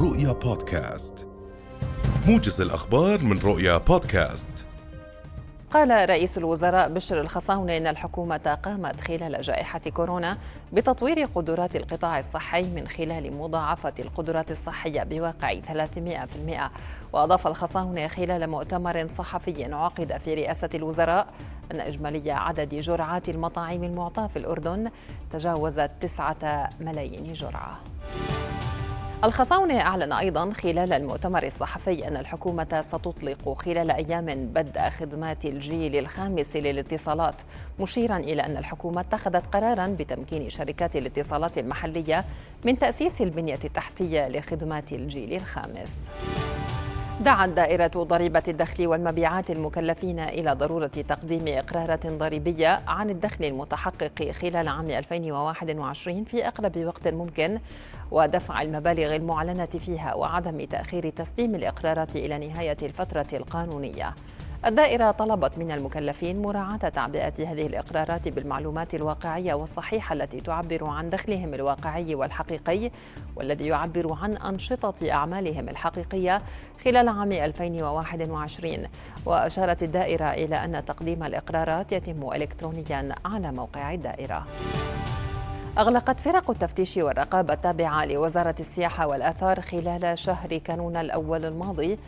رؤيا بودكاست. موجز الأخبار من رؤيا بودكاست. قال رئيس الوزراء بشر الخصاونة إن الحكومة قامت خلال جائحة كورونا بتطوير قدرات القطاع الصحي من خلال مضاعفة القدرات الصحية بواقع 300% وأضاف الخصاونة خلال مؤتمر صحفي عقد في رئاسة الوزراء أن إجمالي عدد جرعات المطاعم المعطاة في الأردن تجاوزت تسعة ملايين جرعة. الخصاونة أعلن أيضا خلال المؤتمر الصحفي أن الحكومة ستطلق خلال أيام بدء خدمات الجيل الخامس للاتصالات مشيرا إلى أن الحكومة اتخذت قرارا بتمكين شركات الاتصالات المحلية من تأسيس البنية التحتية لخدمات الجيل الخامس. دعت دائرة ضريبة الدخل والمبيعات المكلفين إلى ضرورة تقديم إقرارات ضريبية عن الدخل المتحقق خلال عام 2021 في أقرب وقت ممكن ودفع المبالغ المعلنة فيها وعدم تأخير تسليم الإقرارات إلى نهاية الفترة القانونية. الدائرة طلبت من المكلفين مراعاة تعبئة هذه الإقرارات بالمعلومات الواقعية والصحيحة التي تعبر عن دخلهم الواقعي والحقيقي والذي يعبر عن أنشطة أعمالهم الحقيقية خلال عام 2021 وأشارت الدائرة إلى أن تقديم الإقرارات يتم إلكترونيا على موقع الدائرة. أغلقت فرق التفتيش والرقابة التابعة لوزارة السياحة والآثار خلال شهر كانون الأول الماضي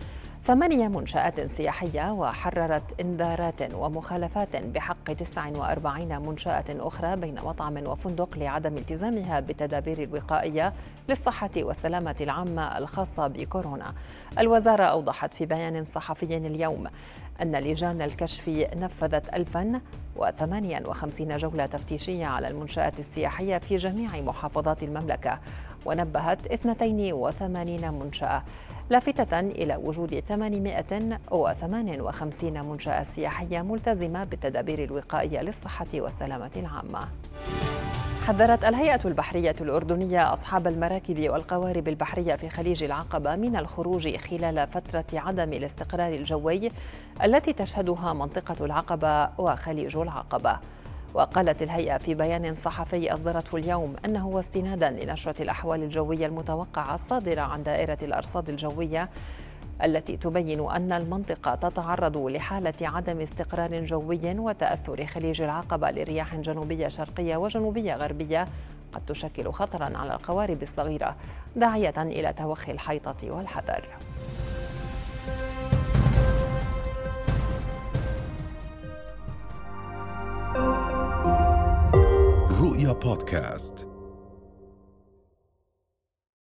ثمانية منشآت سياحية وحررت إنذارات ومخالفات بحق 49 منشأة أخرى بين مطعم وفندق لعدم التزامها بالتدابير الوقائية للصحة والسلامة العامة الخاصة بكورونا. الوزارة أوضحت في بيان صحفي اليوم أن لجان الكشف نفذت 1058 جولة تفتيشية على المنشآت السياحية في جميع محافظات المملكة ونبهت 82 منشأة لافتة إلى وجود 858 منشأة سياحية ملتزمة بالتدابير الوقائية للصحة والسلامة العامة. حذرت الهيئة البحرية الأردنية أصحاب المراكب والقوارب البحرية في خليج العقبة من الخروج خلال فترة عدم الاستقرار الجوي التي تشهدها منطقة العقبة وخليج العقبة. وقالت الهيئة في بيان صحفي أصدرته اليوم أنه واستنادا لنشرة الأحوال الجوية المتوقعة الصادرة عن دائرة الأرصاد الجوية التي تبين أن المنطقة تتعرض لحالة عدم استقرار جوي وتأثر خليج العقبة لرياح جنوبية شرقية وجنوبية غربية قد تشكل خطرا على القوارب الصغيرة داعية إلى توخي الحيطة والحذر. رؤيا بودكاست